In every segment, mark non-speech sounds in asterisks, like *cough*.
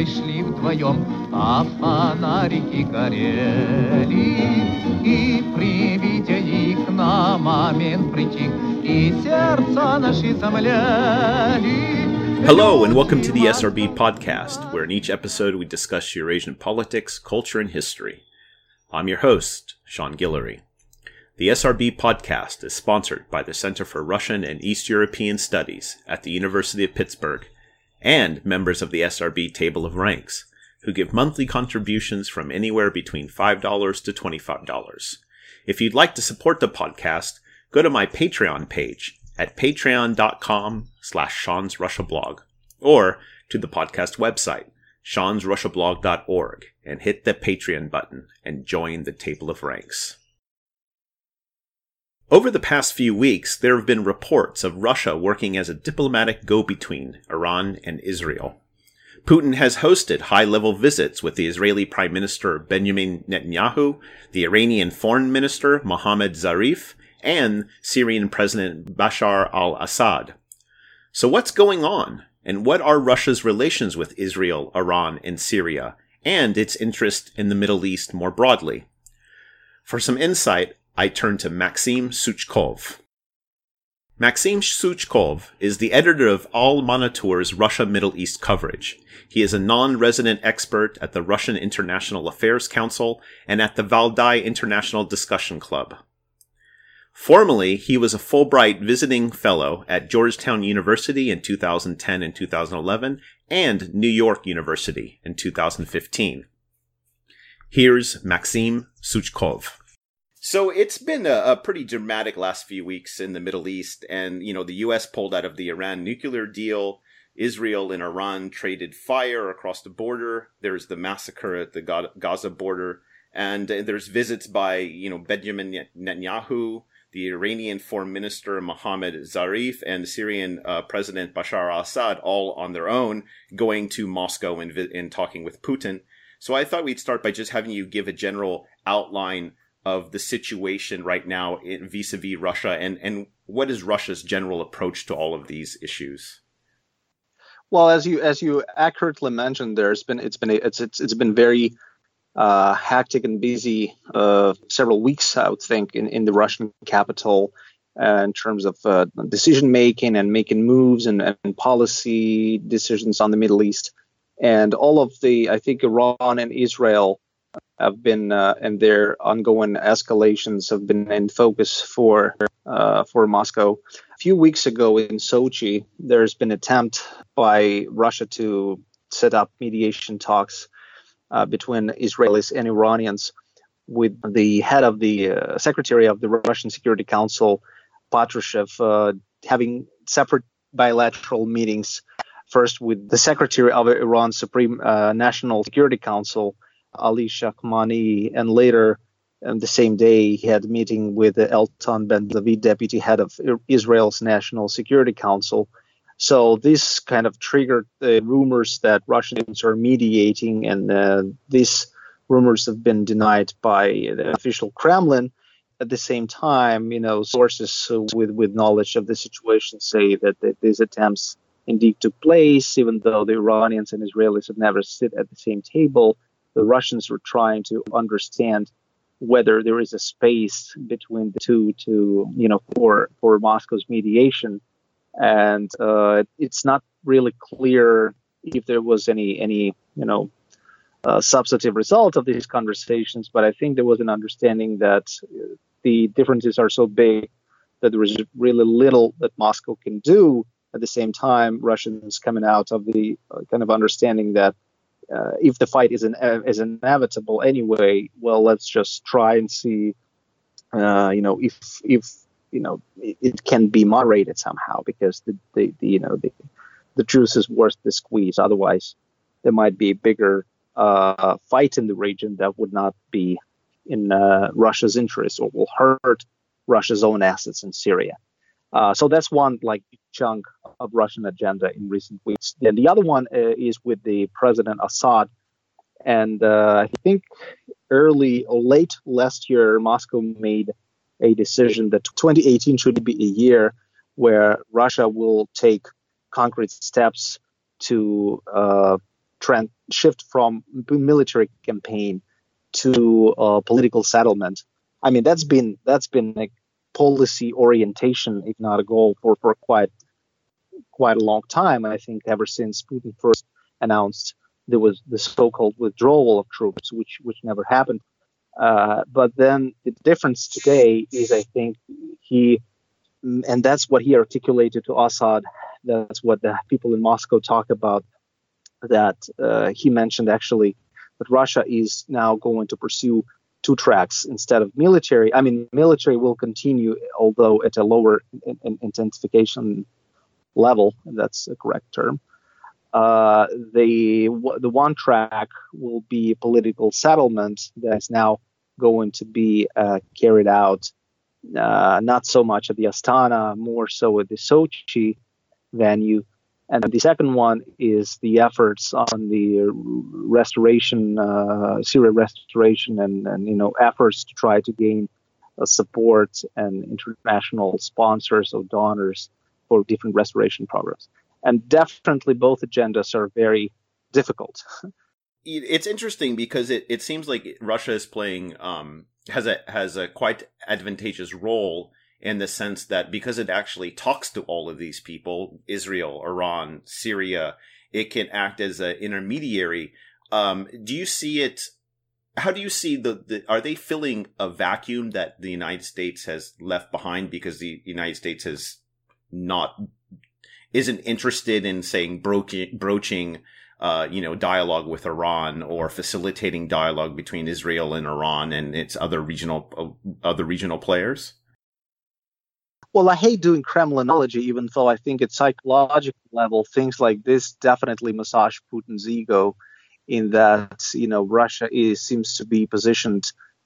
дорогой шли вдвоем, а фонарики горели. И при виде их на момент притих, и сердца наши замляли. Hello, and welcome to the SRB podcast, where in each episode we discuss Eurasian politics, culture, and history. I'm your host, Sean Guillory. The SRB podcast is sponsored by the Center for Russian and East European Studies at the University of Pittsburgh and members of the SRB Table of Ranks, who give monthly contributions from anywhere between $5 to $25. If you'd like to support the podcast, go to my Patreon page at patreon.com slash Sean's Russia blog or to the podcast website, seansrussiablog.org, and hit the Patreon button and join the table of ranks. Over the past few weeks, there have been reports of Russia working as a diplomatic go-between Iran and Israel. Putin has hosted high-level visits with the Israeli Prime Minister Benjamin Netanyahu, the Iranian Foreign Minister Mohammad Zarif, and Syrian President Bashar al Assad. So, what's going on? And what are Russia's relations with Israel, Iran, and Syria, and its interest in the Middle East more broadly? For some insight, I turn to Maxim Suchkov. Maxim Suchkov is the editor of Al-Monitor's Russia Middle East coverage. He is a non-resident expert at the Russian International Affairs Council and at the Valdai International Discussion Club. Formerly, he was a Fulbright visiting fellow at Georgetown University in 2010 and 2011 and New York University in 2015. Here's Maxim Suchkov. So it's been a, a, pretty dramatic last few weeks in the Middle East, and you know the U.S. pulled out of the Iran nuclear deal. Israel and Iran traded fire across the border. There's the massacre at the Gaza border, and there's visits by you know Benjamin Netanyahu the Iranian Foreign Minister Mohammad Zarif and Syrian uh, President Bashar al-Assad all on their own going to Moscow and, and talking with Putin. So I thought we'd start by just having you give a general outline of the situation right now vis-a-vis Russia and, and what is Russia's general approach to all of these issues? Well, as you as you accurately mentioned, there's been it's been it's it's, it's been very uh, hectic and busy uh, several weeks, I would think, in, in the Russian capital uh, in terms of uh, decision making and making moves and, and, policy decisions on the Middle East. And all of the, I think, Iran and Israel have been, uh, and their ongoing escalations have been in focus for uh, for Moscow. A few weeks ago in Sochi, there's been attempt by Russia to set up mediation talks uh, between Israelis and Iranians, with the head of the uh, secretary of the Russian Security Council, Patrushev, uh, having separate bilateral meetings. First with the secretary of Iran's Supreme uh, National Security Council, Ali Shamkhani, and later on the same day he had a meeting with Eitan Ben-David, deputy head of Israel's National Security Council. So this kind of triggered the rumors that Russians are mediating, and uh, these rumors have been denied by the official Kremlin. At the same time, you know, sources with with knowledge of the situation say that, that these attempts indeed took place, even though the Iranians and Israelis have never sit at the same table. The Russians were trying to understand whether there is a space between the two to, you know, for for Moscow's mediation and uh, it's not really clear if there was any any you know uh, substantive result of these conversations. But I think there was an understanding that the differences are so big that there is really little that Moscow can do. At the same time, Russians coming out of the uh, kind of understanding that uh, if the fight is, an, is inevitable anyway, well, let's just try and see, uh, you know, if if you know it, it, can be moderated somehow because the, the, the, you know the the juice is worth the squeeze. Otherwise, there might be a bigger uh, fight in the region that would not be in uh, Russia's interest or will hurt Russia's own assets in Syria. Uh, so that's one like chunk of Russian agenda in recent weeks. And the other one uh, is with the President Assad. And uh, I think early or late last year, Moscow made a decision that 2018 should be a year where Russia will take concrete steps to uh, trend shift from military campaign to uh, political settlement. I mean, that's been that's been a policy orientation, if not a goal, for for quite quite a long time. I think ever since Putin first announced there was the so-called withdrawal of troops, which which never happened. Uh, but then the difference today is, I think, he, and that's what he articulated to Assad. That's what the people in Moscow talk about. That uh, he mentioned actually that Russia is now going to pursue two tracks instead of military. I mean, military will continue, although at a lower in, in intensification level. That's a correct term. Uh, the the one track will be political settlement that's now going to be uh, carried out uh, not so much at the Astana, more so at the Sochi venue. And the second one is the efforts on the restoration, uh, Syria restoration, and, and you know efforts to try to gain uh, support and international sponsors or donors for different restoration programs. And definitely both agendas are very difficult. it's interesting because it, it seems like Russia is playing um, has a has a quite advantageous role in the sense that because it actually talks to all of these people, Israel, Iran, Syria, it can act as an intermediary. Um, do you see it? How do you see the, the, are they filling a vacuum that the United States has left behind because the United States has not, isn't interested in saying broaching, broaching uh, you know, dialogue with Iran or facilitating dialogue between Israel and Iran and its other regional uh, other regional players? Well, I hate doing Kremlinology, even though I think at psychological level, things like this definitely massage Putin's ego. In that, you know, Russia is seems to be positioned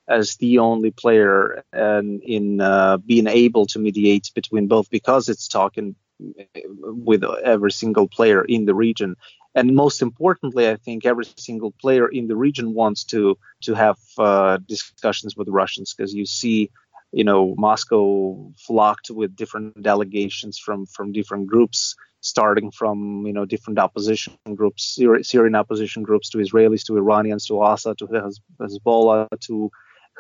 as the only player and in uh, being able to mediate between both because it's talking with every single player in the region and most importantly, I think every single player in the region wants to to have uh, discussions with the Russians because you see, you know, Moscow flocked with different delegations from from different groups, starting from you know different opposition groups, Syrian opposition groups, to Israelis, to Iranians, to Assad, to Hezbollah, to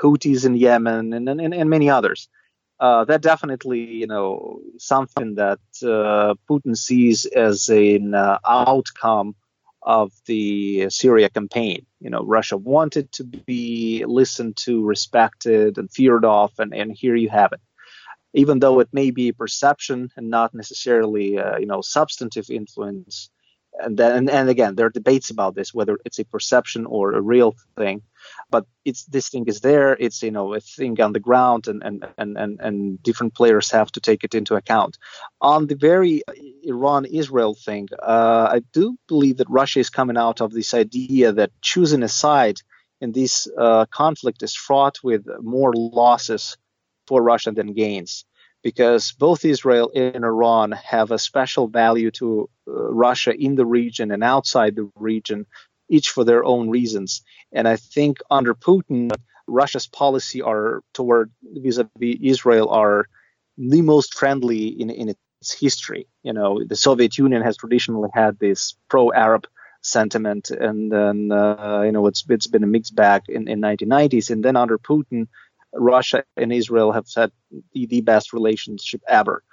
Houthis in Yemen, and and, and many others. Uh, that definitely, you know, something that uh, Putin sees as an uh, outcome of the Syria campaign. You know, Russia wanted to be listened to, respected, and feared of, and, and here you have it. Even though it may be perception and not necessarily, uh, you know, substantive influence, and then and again, there are debates about this whether it's a perception or a real thing but it's this thing is there. It's you know a thing on the ground and and and and, and different players have to take it into account. On the very iran israel thing uh, i do believe that russia is coming out of this idea that choosing a side in this uh, conflict is fraught with more losses for russia than gains because both Israel and Iran have a special value to uh, Russia in the region and outside the region each for their own reasons. And I think under Putin, Russia's policy are toward vis-a-vis Israel are the most friendly in, in its history. You know, the Soviet Union has traditionally had this pro-Arab sentiment, and then uh, you know it's it's been a mixed bag in in 1990s, and then under Putin, Russia and Israel have had the, the best relationship ever.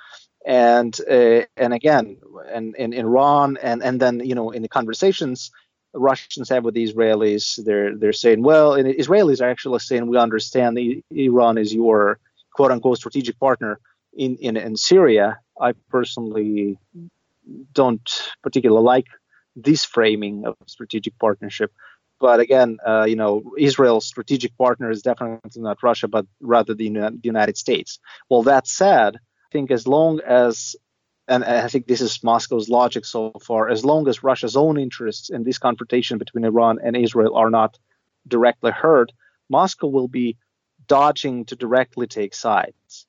And uh, and again, and in Iran, and and then you know in the conversations Russians have with the Israelis. They're they're saying, well, and Israelis are actually saying we understand Iran is your quote unquote strategic partner in, in in Syria. I personally don't particularly like this framing of strategic partnership. But again, uh, you know, Israel's strategic partner is definitely not Russia, but rather the, the United States. Well, that said, I think as long as and I think this is Moscow's logic so far. As long as Russia's own interests in this confrontation between Iran and Israel are not directly hurt, Moscow will be dodging to directly take sides.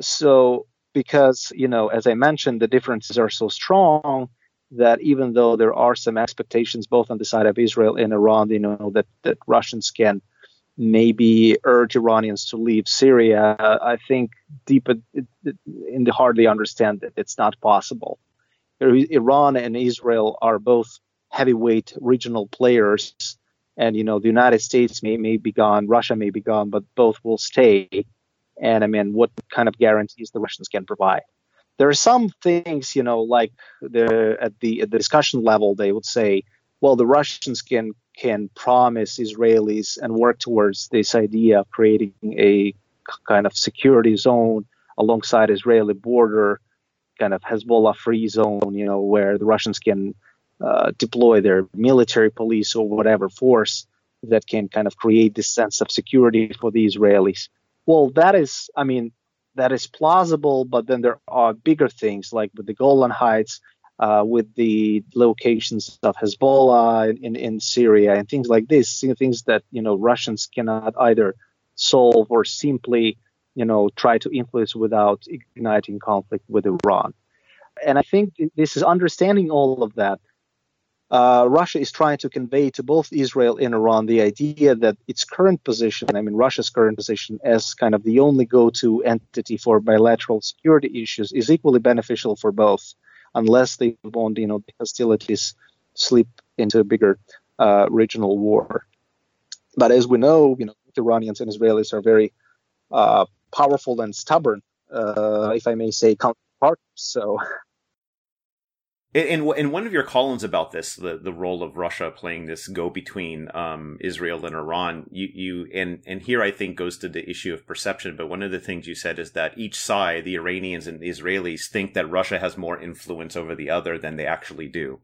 So, because, you know, as I mentioned, the differences are so strong that even though there are some expectations both on the side of Israel and Iran, you know, that, that Russians can maybe urge Iranians to leave Syria, I think deep in the heart they understand that it's not possible. Iran and Israel are both heavyweight regional players. And you know, the United States may may be gone, Russia may be gone, but both will stay. And I mean, what kind of guarantees the Russians can provide? There are some things, you know, like the at the at the discussion level, they would say, well, the Russians can can promise Israelis and work towards this idea of creating a kind of security zone alongside Israeli border, kind of Hezbollah free zone, you know, where the Russians can uh, deploy their military police or whatever force that can kind of create this sense of security for the Israelis. Well, that is, I mean, that is plausible, but then there are bigger things like with the Golan Heights, uh, with the locations of Hezbollah in, in Syria and things like this, things that you know Russians cannot either solve or simply you know try to influence without igniting conflict with Iran. And I think this is understanding all of that. Uh, Russia is trying to convey to both Israel and Iran the idea that its current position, I mean, Russia's current position as kind of the only go to entity for bilateral security issues, is equally beneficial for both unless they want, you know, the hostilities slip into a bigger uh, regional war. But as we know, you know, Iranians and Israelis are very uh, powerful and stubborn, uh, if I may say, counterparts. So *laughs* in, in one of your columns about this, the, the role of Russia playing this go between um, Israel and Iran, you, you and and here I think goes to the issue of perception. But one of the things you said is that each side, the Iranians and the Israelis, think that Russia has more influence over the other than they actually do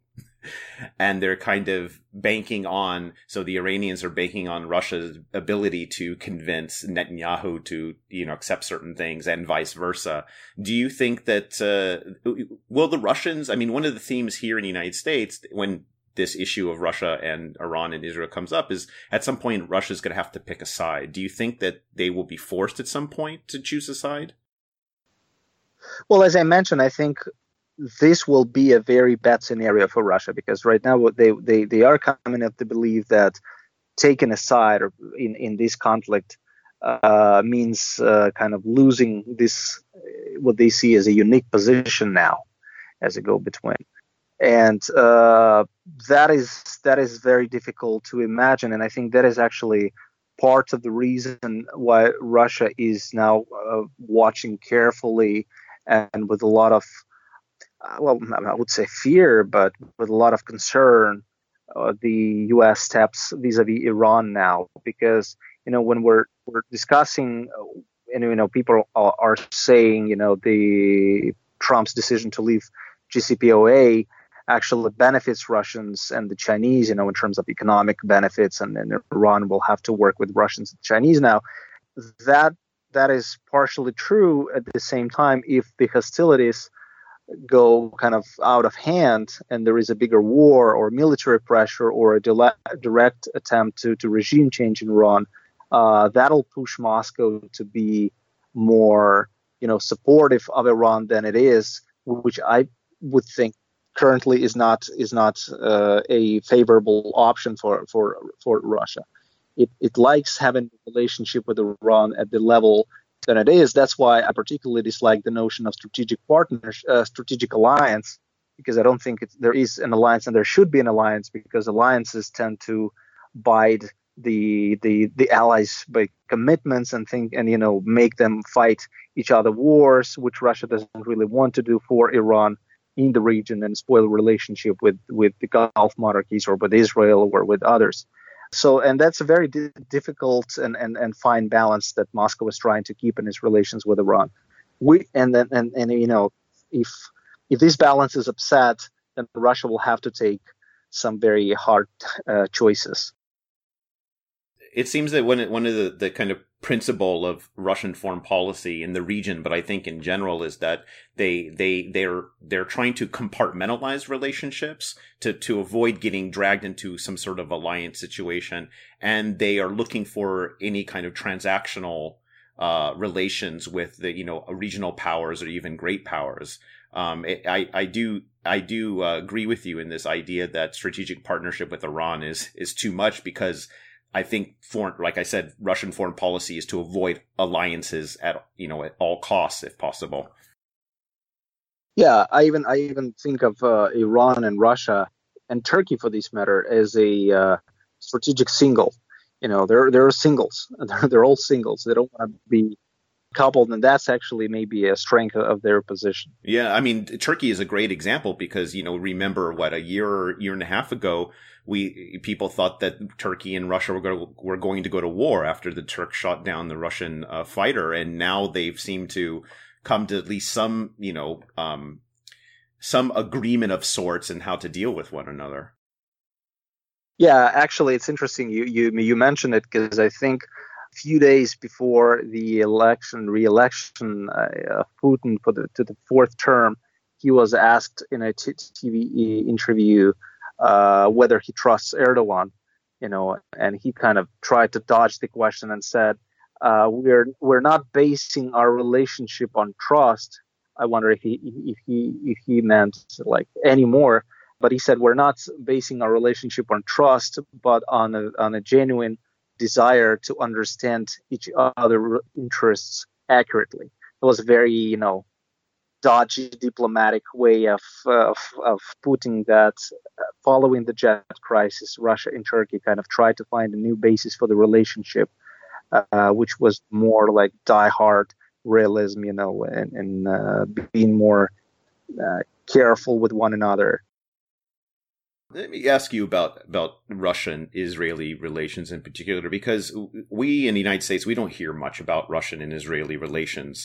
and they're kind of banking on so the Iranians are banking on Russia's ability to convince Netanyahu to you know accept certain things and vice versa. Do you think that uh, will the Russians? I mean, one of the themes here in the United States when this issue of Russia and Iran and Israel comes up is at some point Russia's going to have to pick a side. Do you think that they will be forced at some point to choose a side? Well, as I mentioned, I think this will be a very bad scenario for Russia because right now they they, they are coming up to believe that taking a side in in this conflict uh, means uh, kind of losing this what they see as a unique position now as a go between and uh, that is that is very difficult to imagine and I think that is actually part of the reason why Russia is now uh, watching carefully and with a lot of uh, well, I would say fear, but with a lot of concern, uh, the U.S. steps vis-a-vis Iran now, because you know when we're we're discussing, uh, and you know people are, are saying, you know, the Trump's decision to leave JCPOA actually benefits Russians and the Chinese, you know, in terms of economic benefits, and then Iran will have to work with Russians and Chinese now. That that is partially true. At the same time, if the hostilities go kind of out of hand and there is a bigger war or military pressure or a direct attempt to, to regime change in Iran, uh, that'll push Moscow to be more, you know, supportive of Iran than it is, which I would think currently is not is not uh, a favorable option for for for Russia. It it likes having a relationship with Iran at the level than it is. That's why I particularly dislike the notion of strategic partnership, uh, strategic alliance, because I don't think there is an alliance and there should be an alliance because alliances tend to bide the the the allies by commitments and think and you know make them fight each other wars, which Russia doesn't really want to do for Iran in the region and spoil relationship with with the Gulf monarchies or with Israel or with others. So, and that's a very di- difficult and, and, and fine balance that Moscow is trying to keep in its relations with Iran. We and then and, and you know, if if this balance is upset, then Russia will have to take some very hard uh, choices. It seems that one one of the, the kind of principle of Russian foreign policy in the region, but I think in general is that they they they're they're trying to compartmentalize relationships to to avoid getting dragged into some sort of alliance situation, and they are looking for any kind of transactional uh, relations with the you know regional powers or even great powers. Um, I I do I do uh, agree with you in this idea that strategic partnership with Iran is is too much because I think foreign, like I said, Russian foreign policy is to avoid alliances at you know at all costs if possible. Yeah, I even I even think of uh, Iran and Russia and Turkey, for this matter, as a uh, strategic single. You know, they're they're singles. *laughs* They're, they're all singles. They don't want to be coupled, and that's actually maybe a strength of their position. Yeah, I mean, Turkey is a great example because you know, remember what a year or year and a half ago, we people thought that Turkey and Russia were going to, were going to go to war after the Turks shot down the Russian uh, fighter, and now they've seemed to come to at least some you know um, some agreement of sorts in how to deal with one another. Yeah, actually, it's interesting you you you mentioned it because I think a few days before the election, re-election uh, of Putin for the to the fourth term, he was asked in a t- TV interview uh, whether he trusts Erdogan, you know, and he kind of tried to dodge the question and said, uh, "We're we're not basing our relationship on trust. I wonder if he if he if he meant like anymore. But he said we're not basing our relationship on trust, but on a on a genuine desire to understand each other interests accurately. It was very you know dodgy diplomatic way of of, of putting that. Following the jet crisis, Russia and Turkey kind of tried to find a new basis for the relationship, uh, which was more like die-hard realism, you know, and, and uh, being more uh, careful with one another. Let me ask you about about Russian Israeli relations in particular, because we in the United States we don't hear much about Russian and Israeli relations,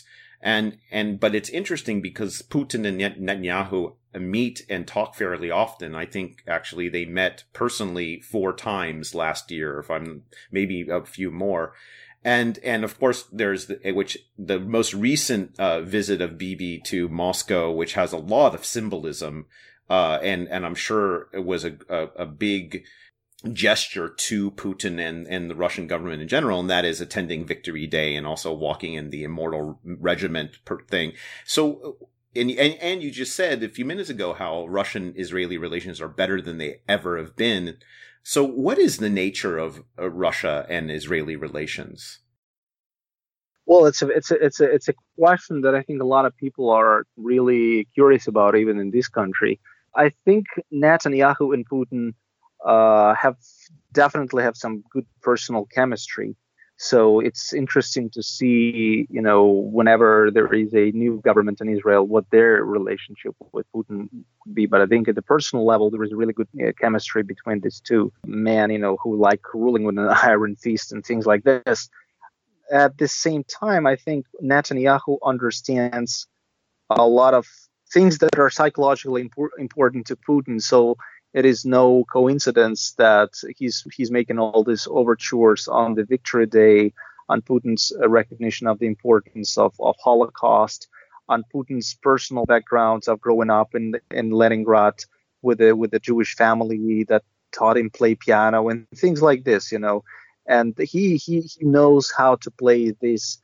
and and but it's interesting because Putin and Netanyahu meet and talk fairly often. I think actually they met personally four times last year, if I'm maybe a few more and and of course there's the, which the most recent uh, visit of Bibi to Moscow, which has a lot of symbolism, uh, and and I'm sure it was a, a, a big gesture to Putin and, and the Russian government in general, and that is attending Victory Day and also walking in the Immortal Regiment thing. So, and, and, and you just said a few minutes ago how Russian Israeli relations are better than they ever have been. So, what is the nature of uh, Russia and Israeli relations? Well, it's a it's a it's a it's a question that I think a lot of people are really curious about, even in this country. I think Netanyahu and Putin uh, have definitely have some good personal chemistry. So it's interesting to see, you know, whenever there is a new government in Israel, what their relationship with Putin would be. But I think at the personal level, there is really good uh, chemistry between these two men, you know, who like ruling with an *laughs* iron fist and things like this. At the same time, I think Netanyahu understands a lot of things that are psychologically impor- important to Putin. So it is no coincidence that he's he's making all these overtures on the Victory Day, on Putin's uh, recognition of the importance of, of Holocaust, on Putin's personal backgrounds of growing up in in Leningrad with a with a Jewish family that taught him play piano and things like this, you know. And he he, he knows how to play these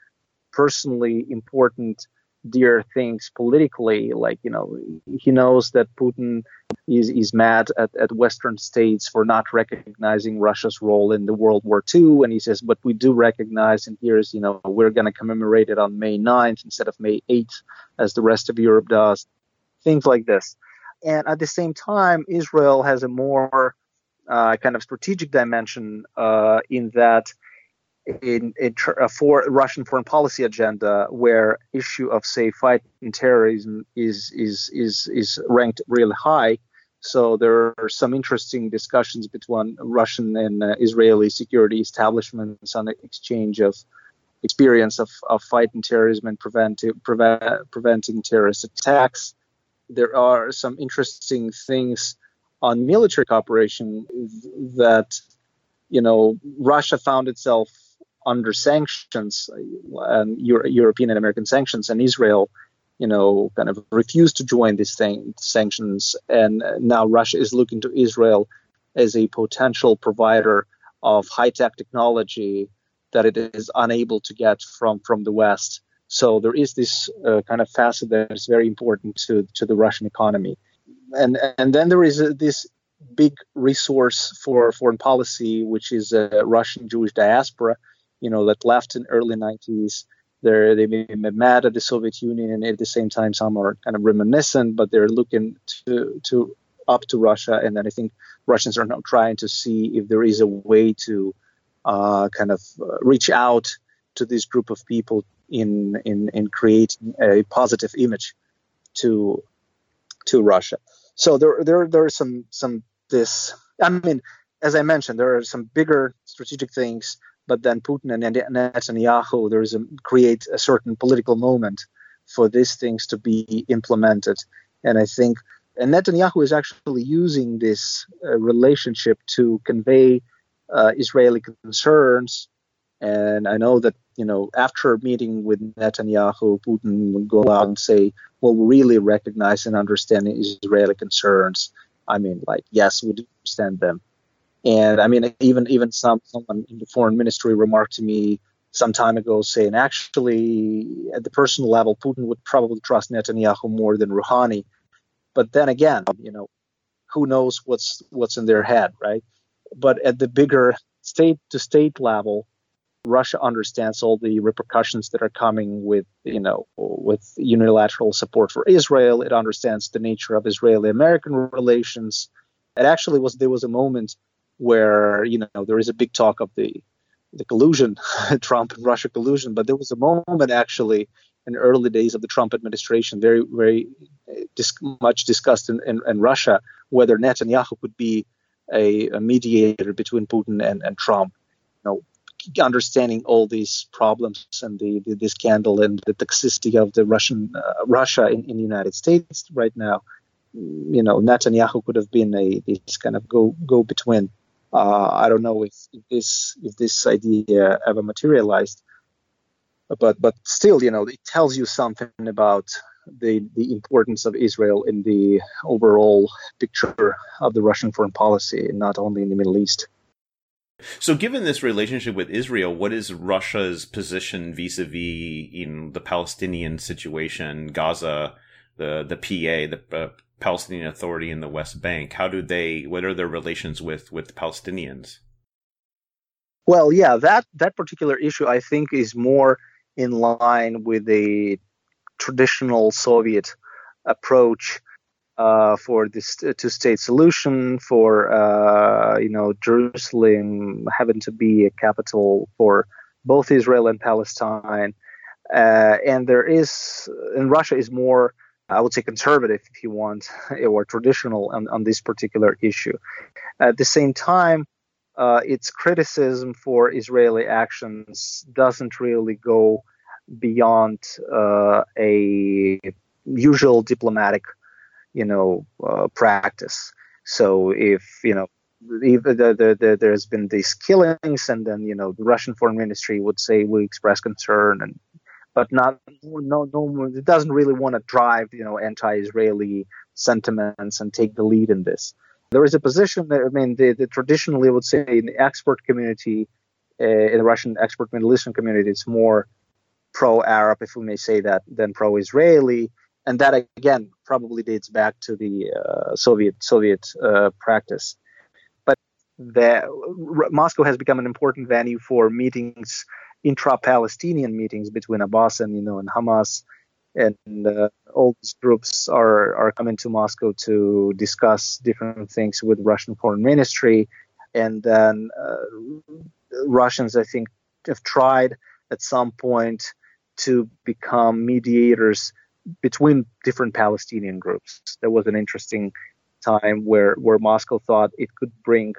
personally important dear things politically. Like you know, he knows that Putin is, is mad at, at Western states for not recognizing Russia's role in the World War II. And he says, but we do recognize, and here's, you know, we're going to commemorate it on May 9th instead of May 8th, as the rest of Europe does. Things like this. And at the same time, Israel has a more uh, kind of strategic dimension uh, in that in, in a for Russian foreign policy agenda where issue of say fighting terrorism is is is is ranked really high. So there are some interesting discussions between Russian and uh, Israeli security establishments on the exchange of experience of, of fighting terrorism and preventing prevent, preventing terrorist attacks. There are some interesting things on military cooperation that you know Russia found itself under sanctions, um, Euro- European and American sanctions, and Israel, you know, kind of refused to join these thing- sanctions. And now Russia is looking to Israel as a potential provider of high tech technology that it is unable to get from, from the West. So there is this uh, kind of facet that is very important to, to the Russian economy. And, and then there is uh, this big resource for foreign policy, which is a Russian Jewish diaspora, you know, that left in early 90s. They're, they may be mad at the Soviet Union, and at the same time, some are kind of reminiscent, but they're looking to to up to Russia, and then I think Russians are now trying to see if there is a way to uh, kind of uh, reach out to this group of people in in in creating a positive image to to Russia. So there there there are some some this. I mean, as I mentioned, there are some bigger strategic things, but then Putin and Netanyahu there is a create a certain political moment for these things to be implemented, and I think and Netanyahu is actually using this uh, relationship to convey uh, Israeli concerns. And I know that you know after meeting with Netanyahu, Putin would go out and say, "Well, we really recognize and understand Israeli concerns." I mean, like, yes, we do understand them. And I mean, even even some someone in the foreign ministry remarked to me some time ago saying, actually, at the personal level, Putin would probably trust Netanyahu more than Rouhani but then again, you know, who knows what's what's in their head, right? But at the bigger state to state level, Russia understands all the repercussions that are coming with, you know, with unilateral support for Israel. It understands the nature of Israeli-American relations. It actually was there was a moment where, you know, there is a big talk of the the collusion, *laughs* Trump and Russia collusion, but there was a moment actually in the early days of the Trump administration, very, very dis- much discussed in, in, in, Russia whether Netanyahu could be a, a mediator between Putin and, and Trump. You know, understanding all these problems and the, the, the scandal and the toxicity of the Russian uh, Russia in, in the United States right now, you know, Netanyahu could have been a this kind of go go between. Uh, I don't know if, if, this if this idea ever materialized, but but still, you know, it tells you something about the the importance of Israel in the overall picture of the Russian foreign policy, not only in the Middle East. So, given this relationship with Israel, what is Russia's position vis-a-vis in the Palestinian situation, Gaza, the the PA, the uh, Palestinian Authority in the West Bank? How do they? What are their relations with with Palestinians? Well, yeah, that that particular issue I think is more in line with the traditional Soviet approach uh, for this two-state solution, for uh, you know Jerusalem having to be a capital for both Israel and Palestine, uh, and there is, and Russia is more, I would say, conservative if you want, *laughs* or traditional on, on this particular issue. At the same time, uh, its criticism for Israeli actions doesn't really go beyond uh, a usual diplomatic, you know, uh, practice. So if you know, if the, the, the, there's been these killings, and then you know, the Russian foreign ministry would say we express concern, and but not no no it doesn't really want to drive you know anti-Israeli sentiments and take the lead in this. There is a position that I mean, the, the traditionally I would say in the expert community, uh, in the Russian expert Middle Eastern community, it's more pro-Arab, if we may say that, than pro-Israeli, and that again probably dates back to the uh, Soviet Soviet uh, practice. But the, Moscow has become an important venue for meetings, intra-Palestinian meetings between Abbas and you know and Hamas, and uh, all these groups are are coming to Moscow to discuss different things with Russian foreign ministry, and then uh, Russians I think have tried at some point to become mediators between different Palestinian groups. There was an interesting time where, where Moscow thought it could bring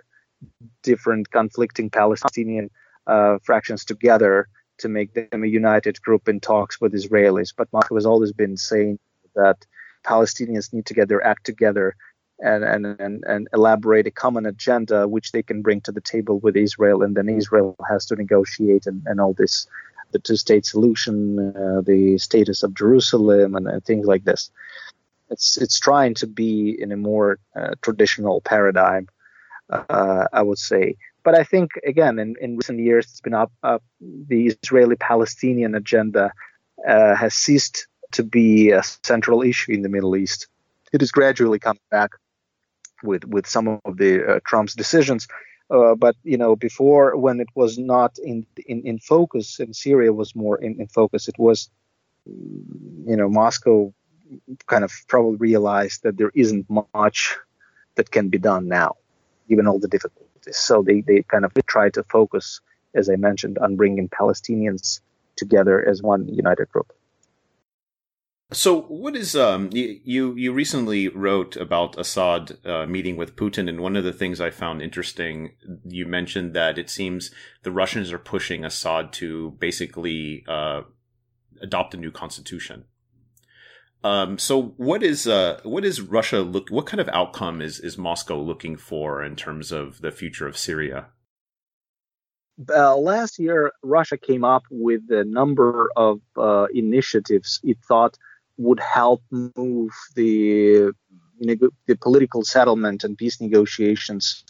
different conflicting Palestinian uh, fractions together to make them a united group in talks with Israelis. But Moscow has always been saying that Palestinians need to get their act together and, and, and, and elaborate a common agenda which they can bring to the table with Israel, and then Israel has to negotiate and, and all this the two state solution, uh, the status of Jerusalem, and, and, things like this. It's it's trying to be in a more uh, traditional paradigm, uh, I would say. But I think again, in, in recent years, it's been up, up the Israeli-Palestinian agenda uh, has ceased to be a central issue in the Middle East. It is gradually coming back with with some of the uh, Trump's decisions, uh, but you know, before when it was not in in, in focus, and Syria was more in, in focus, it was, you know, Moscow kind of probably realized that there isn't much that can be done now, given all the difficulties. So they, they kind of try to focus, as I mentioned, on bringing Palestinians together as one united group. So, what is um you you recently wrote about Assad uh, meeting with Putin, and one of the things I found interesting, you mentioned that it seems the Russians are pushing Assad to basically uh, adopt a new constitution. Um, so, what is uh what is Russia look? What kind of outcome is is Moscow looking for in terms of the future of Syria? Uh, last year, Russia came up with a number of uh, initiatives it thought would help move the the political settlement and peace negotiations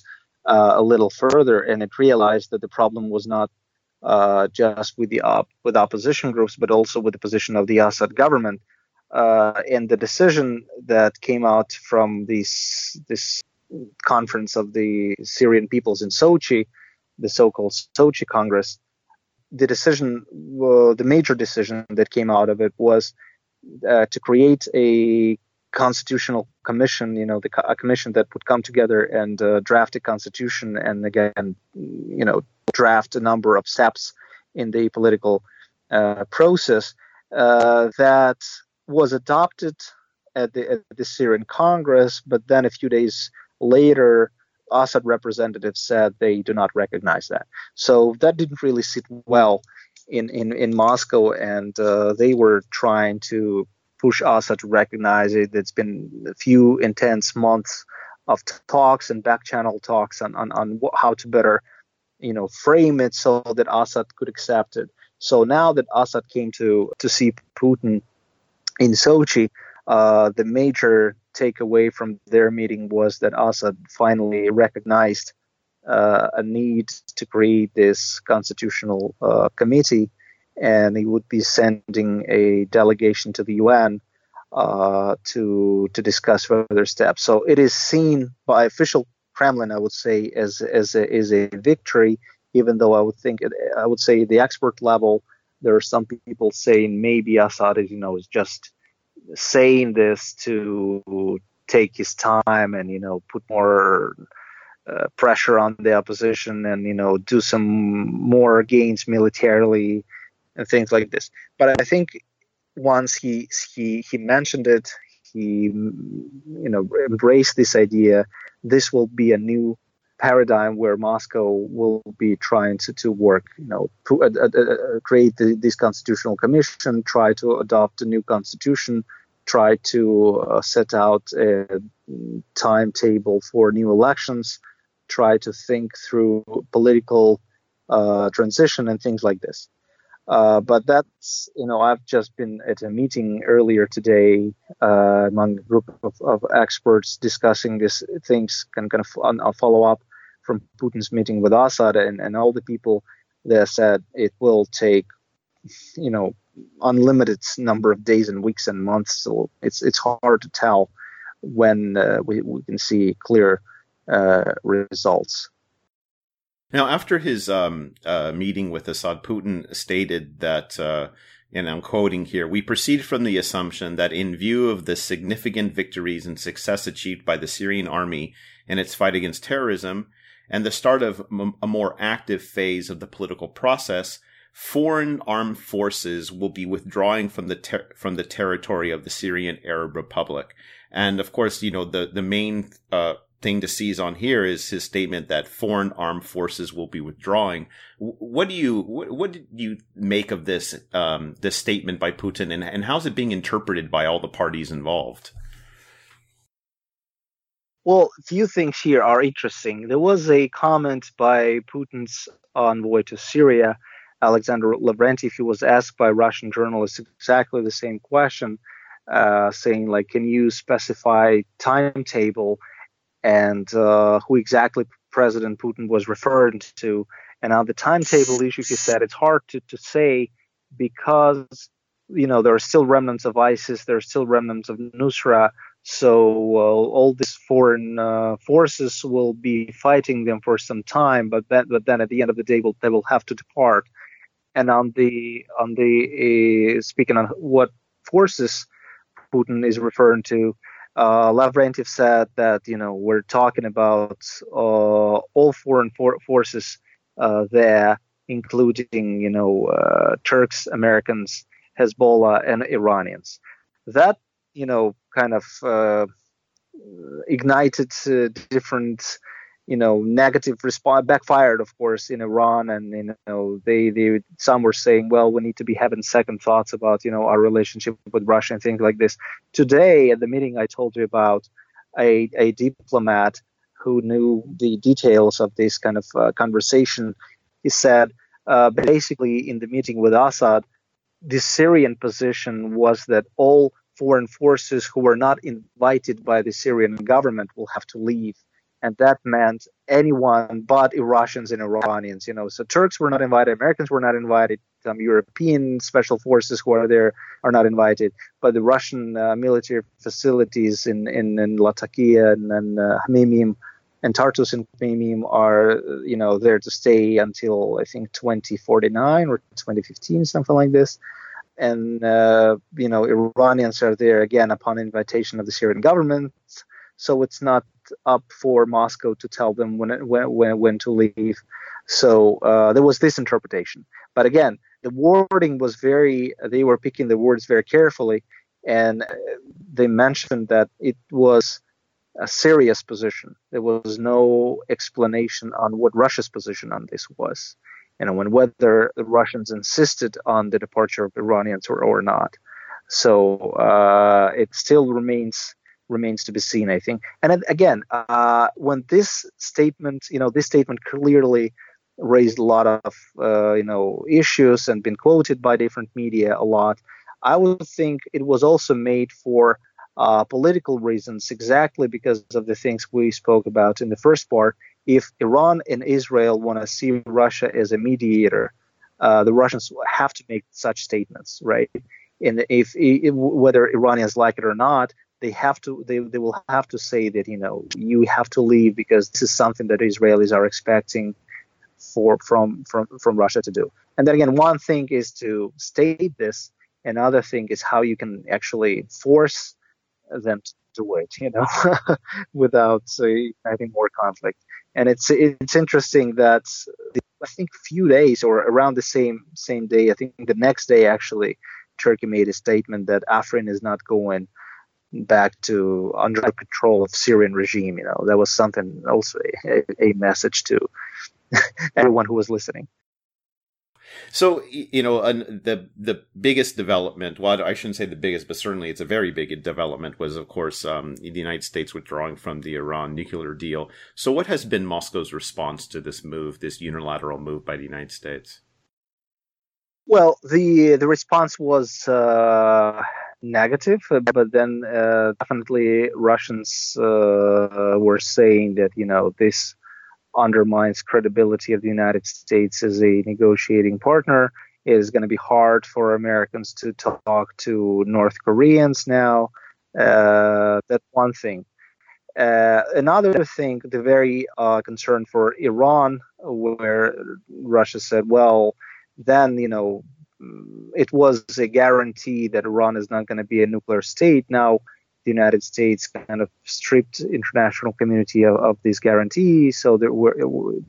uh, a little further, and it realized that the problem was not uh, just with the op- with opposition groups, but also with the position of the Assad government. Uh, and the decision that came out from this this conference of the Syrian peoples in Sochi, the so-called Sochi Congress, the decision, the major decision that came out of it was uh, to create a constitutional commission, you know, the, a commission that would come together and uh, draft a constitution and again, you know, draft a number of steps in the political uh, process uh, that was adopted at the, at the Syrian Congress, but then a few days later, Assad representatives said they do not recognize that. So that didn't really sit well in in, in Moscow, and uh, they were trying to push Assad to recognize it. It's been a few intense months of talks and back channel talks on, on, on how to better, you know, frame it so that Assad could accept it. So now that Assad came to to see Putin in Sochi, uh, the major takeaway from their meeting was that Assad finally recognized uh, a need to create this constitutional uh, committee, and he would be sending a delegation to the UN uh, to to discuss further steps. So it is seen by official Kremlin, I would say, as as a, as a victory. Even though I would think I would say the expert level, there are some people saying maybe Assad is you know is just saying this to take his time and you know put more uh, pressure on the opposition and you know do some more gains militarily and things like this. But I think once he he he mentioned it, he you know embraced this idea. This will be a new paradigm where Moscow will be trying to, to work, you know, to, uh, uh, uh, create the, this constitutional commission, try to adopt a new constitution, try to uh, set out a timetable for new elections, try to think through political uh, transition and things like this. Uh, but that's, you know, I've just been at a meeting earlier today uh, among a group of, of, experts discussing these things, and kind of a follow up from Putin's meeting with Assad and, and all the people there said it will take, you know, unlimited number of days and weeks and months. So it's it's hard to tell when uh, we, we can see clear uh, results. Now, after his um, uh, meeting with Assad, Putin stated that, uh, and I'm quoting here, we proceed from the assumption that in view of the significant victories and success achieved by the Syrian army in its fight against terrorism and the start of a more active phase of the political process, foreign armed forces will be withdrawing from the ter- from the territory of the Syrian Arab Republic. And of course, you know the the main uh, thing to seize on here is his statement that foreign armed forces will be withdrawing. What do you what, what did you make of this um, this statement by Putin, and, and how's it being interpreted by all the parties involved? Well, a few things here are interesting. There was a comment by Putin's envoy to Syria, Alexander Lavrentiev, who was asked by Russian journalists exactly the same question, uh, saying like, "Can you specify timetable?" and uh, who exactly President Putin was referring to. And on the timetable issue, he said it's hard to, to say because you know there are still remnants of ISIS, there are still remnants of Nusra. So all these foreign uh, forces will be fighting them for some time, but then, but then at the end of the day, will, they will have to depart. And on the on the uh, speaking on what forces Putin is referring to, uh, Lavrentiev said that you know we're talking about uh, all foreign for- forces uh, there, including you know uh, Turks, Americans, Hezbollah, and Iranians. That you know kind of uh, ignited uh, different you know negative response backfired of course in Iran and you know they they some were saying well we need to be having second thoughts about you know our relationship with Russia and things like this. Today at the meeting I told you about a a diplomat who knew the details of this kind of uh, conversation. He said uh, basically in the meeting with Assad the Syrian position was that all foreign forces who were not invited by the Syrian government will have to leave and that meant anyone but Russians and Iranians. You know, so Turks were not invited, Americans were not invited, some European special forces who are there are not invited, but the Russian uh, military facilities in in, in Latakia and, and uh, Hmeimim and Tartus and Hmeimim are you know there to stay until I think 2049 or 2015, something like this. And uh, you know, Iranians are there again upon invitation of the Syrian government so it's not up for Moscow to tell them when when when, when to leave. So uh, there was this interpretation. But again, the wording was very. They were picking the words very carefully, and they mentioned that it was a serious position. There was no explanation on what Russia's position on this was, you know, and whether the Russians insisted on the departure of Iranians or, or not. So uh, it still remains remains to be seen, I think. And again, uh, when this statement, you know, this statement clearly raised a lot of, uh, you know, issues and been quoted by different media a lot. I would think it was also made for uh, political reasons, exactly because of the things we spoke about in the first part. If Iran and Israel want to see Russia as a mediator, uh, the Russians have to make such statements, right? And if, if whether Iranians like it or not, they have to they, they will have to say that you know you have to leave because this is something that Israelis are expecting for from from from Russia to do. And then again, one thing is to state this, another thing is how you can actually force them to do it, you know, *laughs* without uh, having more conflict. And it's it's interesting that I think few days or around the same same day, I think the next day actually, Turkey made a statement that Afrin is not going back to under control of Syrian regime. You know, that was something also a, a message to *laughs* everyone who was listening. So you know, the the biggest development. Well, I shouldn't say the biggest, but certainly it's a very big development. Was of course um, the United States withdrawing from the Iran nuclear deal. So, what has been Moscow's response to this move, this unilateral move by the United States? Well, the the response was uh, negative, uh, but then uh, definitely Russians uh, were saying that you know this undermines credibility of the United States as a negotiating partner. It is going to be hard for Americans to talk to North Koreans now. Uh, that's one thing. Uh, another thing, the very uh, concern for Iran, where Russia said, well, then you know it was a guarantee that Iran is not going to be a nuclear state. Now, the United States kind of stripped international community of, of these guarantees, so there were,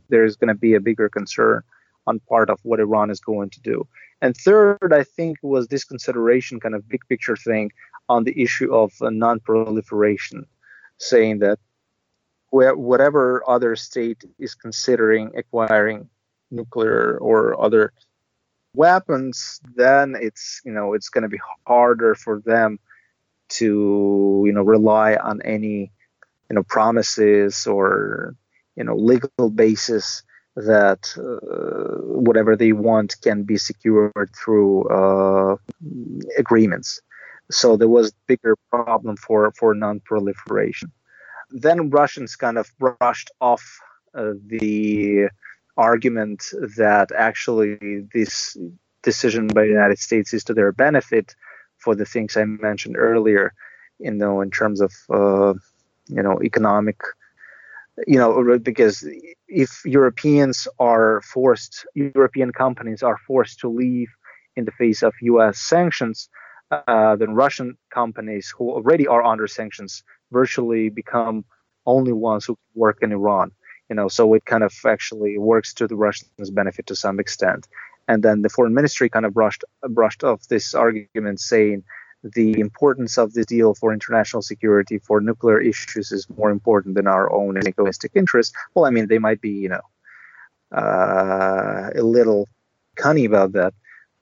there's going to be a bigger concern on part of what Iran is going to do. And third, I think was this consideration, kind of big picture thing, on the issue of non-proliferation, saying that whatever other state is considering acquiring nuclear or other weapons, then it's you know it's going to be harder for them to you know rely on any you know promises or you know legal basis that uh, whatever they want can be secured through uh, agreements. So there was bigger problem for for non-proliferation. Then Russians kind of brushed off uh, the argument that actually this decision by the United States is to their benefit for the things I mentioned earlier, you know, in terms of uh, you know economic, you know, because if Europeans are forced, European companies are forced to leave in the face of U.S. sanctions, uh, then Russian companies who already are under sanctions virtually become only ones who work in Iran. You know, so it kind of actually works to the Russians' benefit to some extent. And then the foreign ministry kind of brushed brushed off this argument, saying the importance of this deal for international security for nuclear issues is more important than our own egoistic interests. Well, I mean, they might be, you know, uh, a little cunning about that,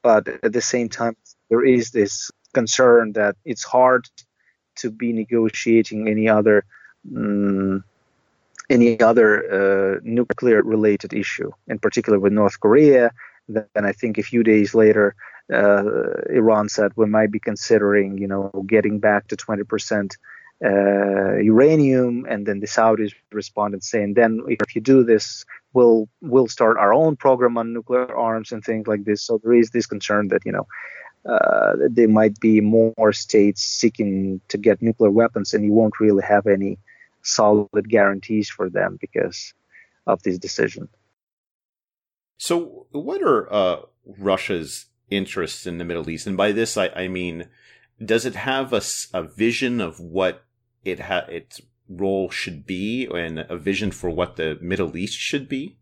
but at the same time, there is this concern that it's hard to be negotiating any other um, any other uh, nuclear related issue, in particular with North Korea. Then I think a few days later, uh, Iran said we might be considering, you know, getting back to 20 percent uh, uranium, and then the Saudis responded saying, then if you do this, we'll we'll start our own program on nuclear arms and things like this. So there is this concern that you know uh, there might be more states seeking to get nuclear weapons, and you won't really have any solid guarantees for them because of this decision. So, what are uh, Russia's interests in the Middle East? And by this, I, I mean, does it have a, a vision of what it ha- its role should be, and a vision for what the Middle East should be?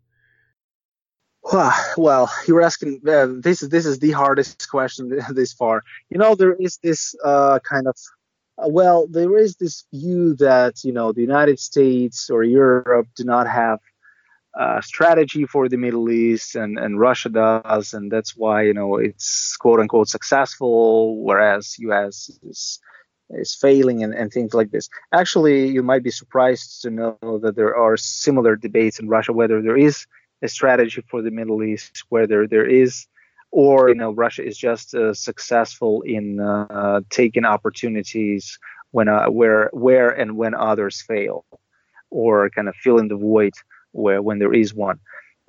Well, you're asking. Uh, this is this is the hardest question *laughs* this far. You know, there is this uh, kind of uh, well, there is this view that you know the United States or Europe do not have a strategy for the Middle East, and and Russia does, and that's why you know it's quote unquote successful, whereas U.S. is is failing and, and things like this. Actually, you might be surprised to know that there are similar debates in Russia whether there is a strategy for the Middle East, whether there is, or you know, Russia is just uh, successful in uh, taking opportunities when uh, where where and when others fail, or kind of filling the void where when there is one.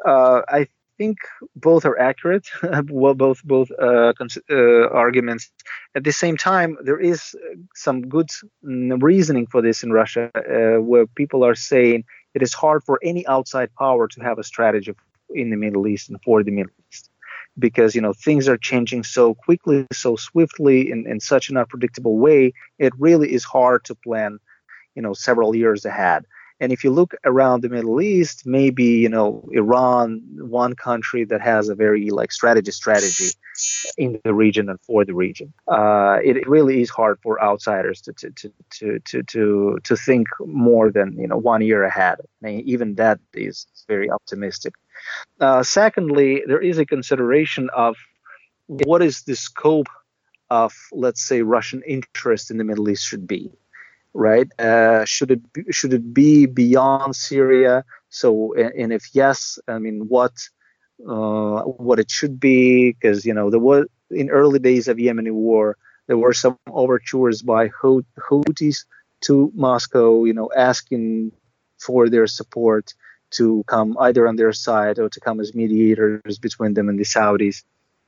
Uh, I think both are accurate. *laughs* well, both both uh, uh, arguments. At the same time, there is some good reasoning for this in Russia, uh, where people are saying it is hard for any outside power to have a strategy in the Middle East and for the Middle East, because you know things are changing so quickly, so swiftly, in, in such an unpredictable way. It really is hard to plan, you know, several years ahead. And if you look around the Middle East, maybe you know Iran, one country that has a very like strategy strategy in the region and for the region. Uh, it, really is hard for outsiders to to, to to to to to think more than you know one year ahead. I mean, even that is very optimistic. Uh, secondly, there is a consideration of what is the scope of let's say Russian interest in the Middle East should be right? Uh, should it be, should it be beyond Syria? So, and if yes, I mean, what uh, what it should be? Because you know, there was in early days of Yemeni war, there were some overtures by Houthis to Moscow, you know, asking for their support to come either on their side or to come as mediators between them and the Saudis.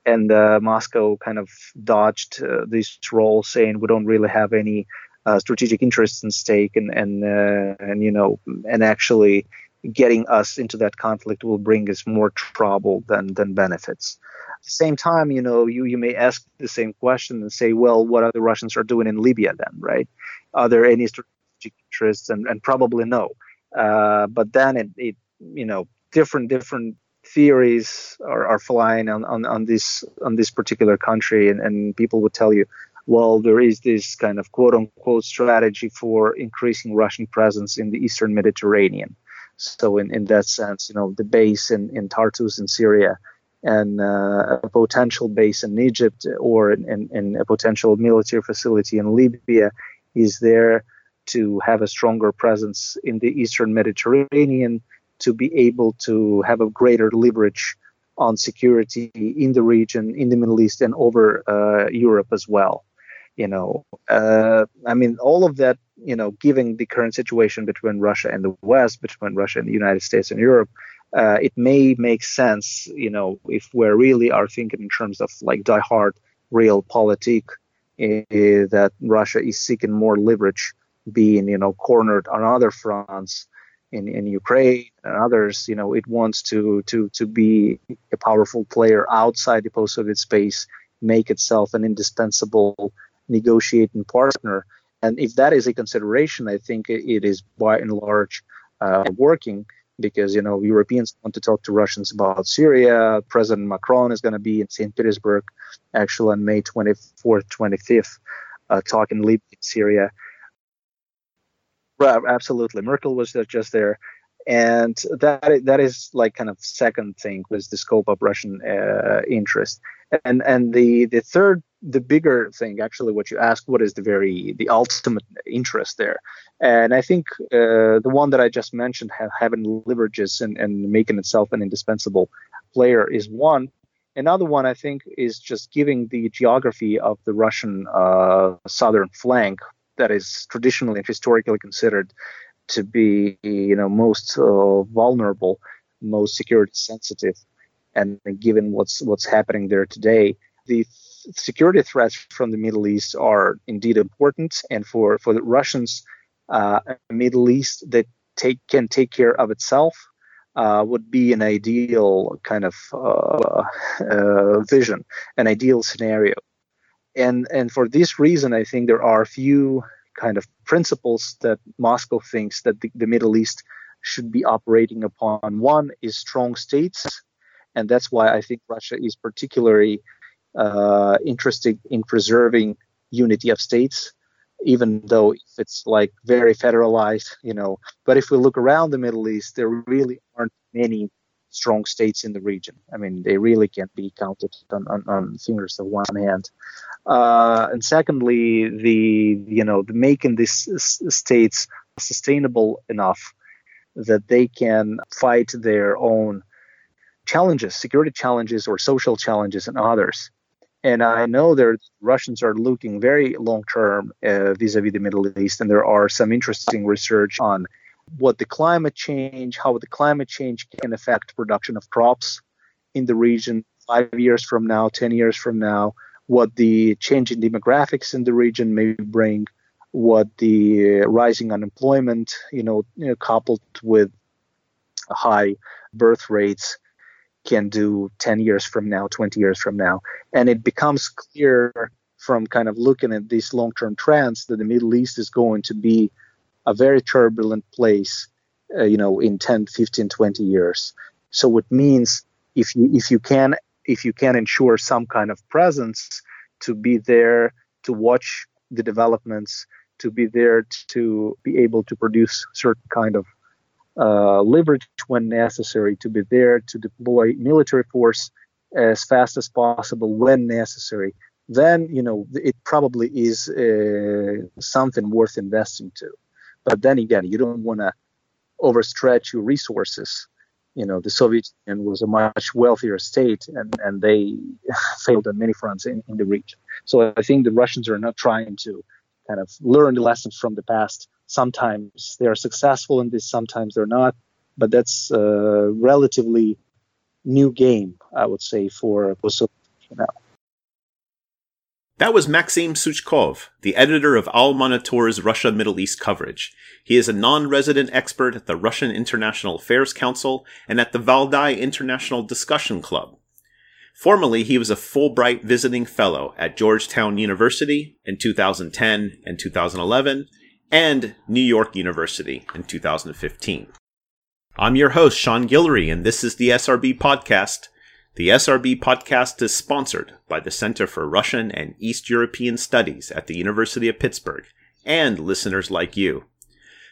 And uh, Moscow kind of dodged uh, this role, saying we don't really have any uh, strategic interests in stake, and and uh, and you know, and actually getting us into that conflict will bring us more trouble than than benefits. At the same time, you know, you you may ask the same question and say, well, what are the Russians are doing in Libya then, right? Are there any strategic interests? And and probably no. Uh, but then it, it you know different different theories are, are flying on, on, on this on this particular country and, and people would tell you well, there is this kind of quote unquote strategy for increasing Russian presence in the eastern Mediterranean. So, in, in that sense, you know, the base in, in Tartus in Syria and uh, a potential base in Egypt or in, in, in, a potential military facility in Libya is there to have a stronger presence in the eastern Mediterranean to be able to have a greater leverage on security in the region, in the Middle East, and over uh, Europe as well you know uh, i mean all of that you know given the current situation between russia and the west between russia and the united states and europe uh, it may make sense you know if we really are thinking in terms of like die hard realpolitik uh, that russia is seeking more leverage being you know cornered on other fronts in, in Ukraine and others, you know, it wants to to to be a powerful player outside the post-Soviet space, make itself an indispensable negotiating partner. and if that is a consideration, I think it is by and large uh, working because you know Europeans want to talk to Russians about Syria. President Macron is going to be in St. Petersburg, actually on May 24th, 25th, uh, talking Libya, Syria. Right, absolutely, Merkel was just there, and that that is like kind of second thing was the scope of Russian uh, interest, and and the the third the bigger thing actually what you ask what is the very the ultimate interest there? And i think uh, the one that i just mentioned have, having leverages and, and making itself an indispensable player is one. Another one i think is just giving the geography of the russian uh, southern flank that is traditionally and historically considered to be you know most uh, vulnerable most security sensitive and given what's what's happening there today the security threats from the Middle East are indeed important, and for for the Russians, uh, Middle East that take can take care of itself uh, would be an ideal kind of uh, uh, vision, an ideal scenario, and and for this reason, I think there are a few kind of principles that Moscow thinks that the, the Middle East should be operating upon. One is strong states, and that's why I think Russia is particularly uh, interested in preserving unity of states, even though it's like very federalized, you know. But if we look around the Middle East, there really aren't many strong states in the region. I mean, they really can't be counted on, on, on fingers of one hand. Uh, and secondly, the you know the making these states sustainable enough that they can fight their own challenges, security challenges or social challenges and others. And I know that Russians are looking very long term uh, vis-a-vis the Middle East, and there are some interesting research on what the climate change, how the climate change can affect production of crops in the region five years from now, ten years from now, what the change in demographics in the region may bring, what the rising unemployment, you know, you know coupled with high birth rates can do 10 years from now, 20 years from now. And it becomes clear from kind of looking at these long term trends that the Middle East is going to be a very turbulent place, uh, you know, in 10, 15, 20 years. So it means if you if you can if you can ensure some kind of presence to be there to watch the developments, to be there to be able to produce certain kind of uh, leverage when necessary, to be there to deploy military force as fast as possible when necessary, then you know it probably is uh, something worth investing to. But then again, you don't want to overstretch your resources. You know, the Soviet Union was a much wealthier state, and, and they *laughs* failed on many fronts in, in the region. So I think the Russians are not trying to kind of learn the lessons from the past Sometimes they are successful in this, sometimes they're not. But that's a relatively new game, I would say, for Kosovo. That was Maxim Suchkov, the editor of Al-Monitor's Russia Middle East coverage. He is a non-resident expert at the Russian International Affairs Council and at the Valdai International Discussion Club. Formerly, he was a Fulbright visiting fellow at Georgetown University in 2010 and 2011 and New York University in 2015. I'm your host, Sean Guillory, and this is the SRB Podcast. The SRB Podcast is sponsored by the Center for Russian and East European Studies at the University of Pittsburgh and listeners like you.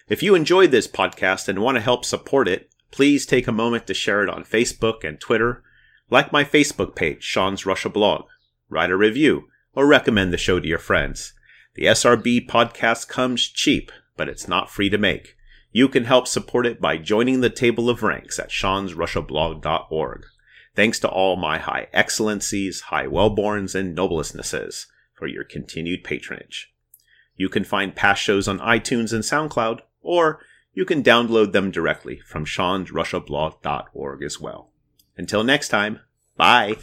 If you enjoyed this podcast and want to help support it, please take a moment to share it on Facebook and Twitter, like my Facebook page, Sean's Russia Blog, write a review, or recommend the show to your friends. The SRB podcast comes cheap, but it's not free to make. You can help support it by joining the table of ranks at seansrussiablog.org. Thanks to all my high excellencies, high wellborns, and noblestnesses for your continued patronage. You can find past shows on iTunes and SoundCloud, or you can download them directly from seansrussiablog.org as well. Until next time, bye!